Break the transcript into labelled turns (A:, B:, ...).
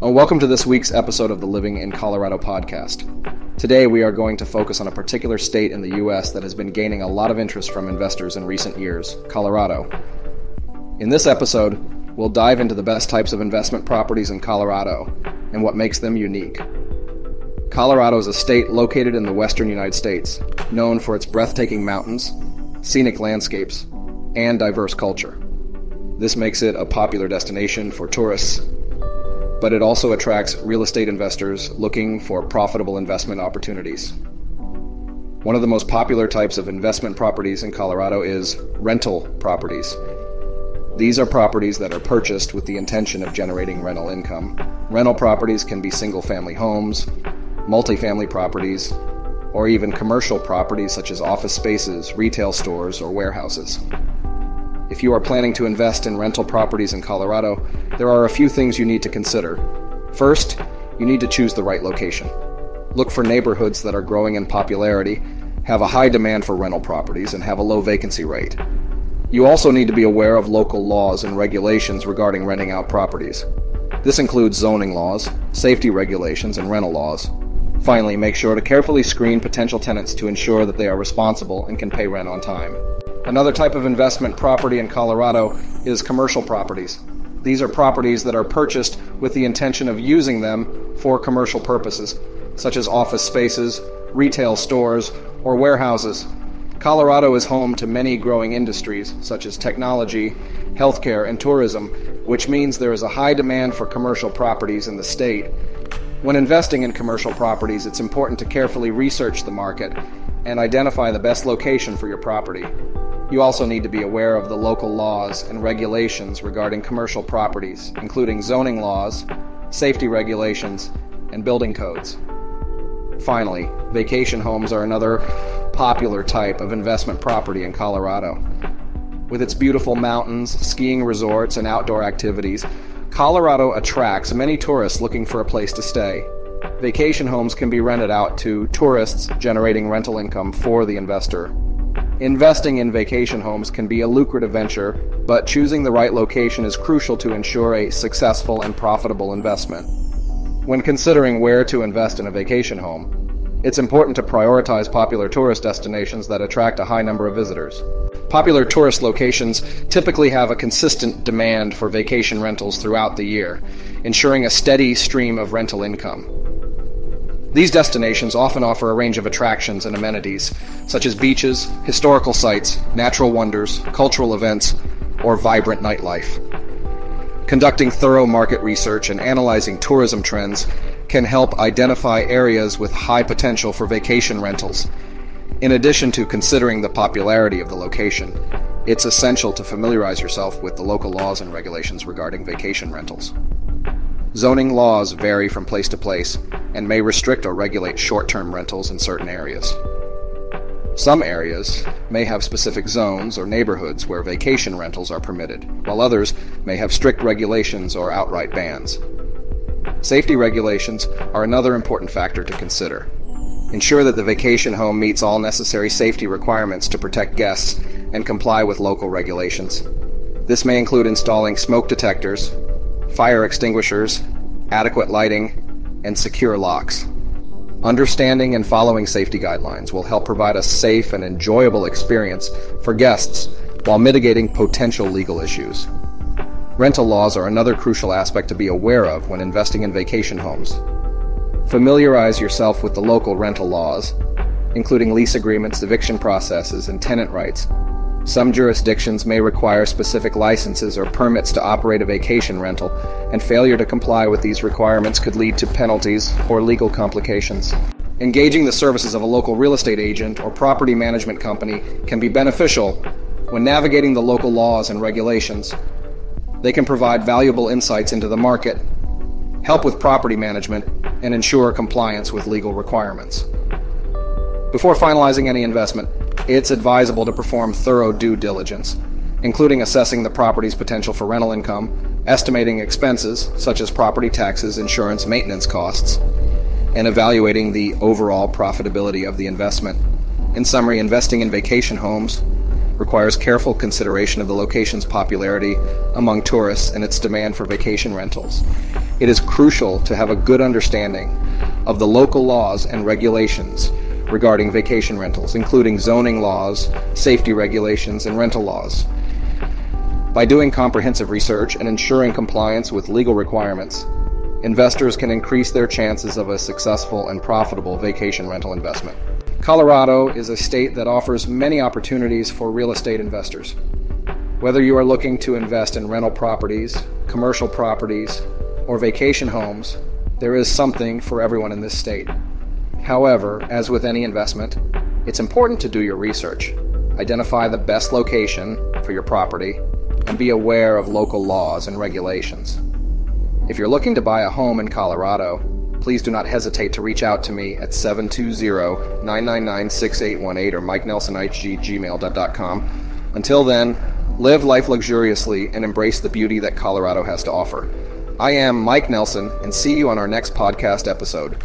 A: welcome to this week's episode of the Living in Colorado podcast. Today, we are going to focus on a particular state in the U.S. that has been gaining a lot of interest from investors in recent years Colorado. In this episode, we'll dive into the best types of investment properties in Colorado and what makes them unique. Colorado is a state located in the western United States, known for its breathtaking mountains, scenic landscapes, and diverse culture. This makes it a popular destination for tourists but it also attracts real estate investors looking for profitable investment opportunities. One of the most popular types of investment properties in Colorado is rental properties. These are properties that are purchased with the intention of generating rental income. Rental properties can be single family homes, multifamily properties, or even commercial properties such as office spaces, retail stores, or warehouses. If you are planning to invest in rental properties in Colorado, there are a few things you need to consider. First, you need to choose the right location. Look for neighborhoods that are growing in popularity, have a high demand for rental properties, and have a low vacancy rate. You also need to be aware of local laws and regulations regarding renting out properties. This includes zoning laws, safety regulations, and rental laws. Finally, make sure to carefully screen potential tenants to ensure that they are responsible and can pay rent on time. Another type of investment property in Colorado is commercial properties. These are properties that are purchased with the intention of using them for commercial purposes, such as office spaces, retail stores, or warehouses. Colorado is home to many growing industries, such as technology, healthcare, and tourism, which means there is a high demand for commercial properties in the state. When investing in commercial properties, it's important to carefully research the market and identify the best location for your property. You also need to be aware of the local laws and regulations regarding commercial properties, including zoning laws, safety regulations, and building codes. Finally, vacation homes are another popular type of investment property in Colorado. With its beautiful mountains, skiing resorts, and outdoor activities, Colorado attracts many tourists looking for a place to stay. Vacation homes can be rented out to tourists, generating rental income for the investor. Investing in vacation homes can be a lucrative venture, but choosing the right location is crucial to ensure a successful and profitable investment. When considering where to invest in a vacation home, it's important to prioritize popular tourist destinations that attract a high number of visitors. Popular tourist locations typically have a consistent demand for vacation rentals throughout the year, ensuring a steady stream of rental income. These destinations often offer a range of attractions and amenities, such as beaches, historical sites, natural wonders, cultural events, or vibrant nightlife. Conducting thorough market research and analyzing tourism trends can help identify areas with high potential for vacation rentals. In addition to considering the popularity of the location, it's essential to familiarize yourself with the local laws and regulations regarding vacation rentals. Zoning laws vary from place to place and may restrict or regulate short term rentals in certain areas. Some areas may have specific zones or neighborhoods where vacation rentals are permitted, while others may have strict regulations or outright bans. Safety regulations are another important factor to consider. Ensure that the vacation home meets all necessary safety requirements to protect guests and comply with local regulations. This may include installing smoke detectors, fire extinguishers, adequate lighting, and secure locks. Understanding and following safety guidelines will help provide a safe and enjoyable experience for guests while mitigating potential legal issues. Rental laws are another crucial aspect to be aware of when investing in vacation homes. Familiarize yourself with the local rental laws, including lease agreements, eviction processes, and tenant rights, some jurisdictions may require specific licenses or permits to operate a vacation rental, and failure to comply with these requirements could lead to penalties or legal complications. Engaging the services of a local real estate agent or property management company can be beneficial when navigating the local laws and regulations. They can provide valuable insights into the market, help with property management, and ensure compliance with legal requirements. Before finalizing any investment, it's advisable to perform thorough due diligence, including assessing the property's potential for rental income, estimating expenses such as property taxes, insurance, maintenance costs, and evaluating the overall profitability of the investment. In summary, investing in vacation homes requires careful consideration of the location's popularity among tourists and its demand for vacation rentals. it is crucial to have a good understanding of the local laws and regulations regarding vacation rentals, including zoning laws, safety regulations, and rental laws. By doing comprehensive research and ensuring compliance with legal requirements, investors can increase their chances of a successful and profitable vacation rental investment. Colorado is a state that offers many opportunities for real estate investors. Whether you are looking to invest in rental properties, commercial properties, or vacation homes, there is something for everyone in this state. However, as with any investment, it's important to do your research, identify the best location for your property, and be aware of local laws and regulations. If you're looking to buy a home in Colorado, please do not hesitate to reach out to me at 720-999-6818 or mikenelsonhg@gmail.com. Until then, live life luxuriously and embrace the beauty that Colorado has to offer. I am Mike Nelson, and see you on our next podcast episode.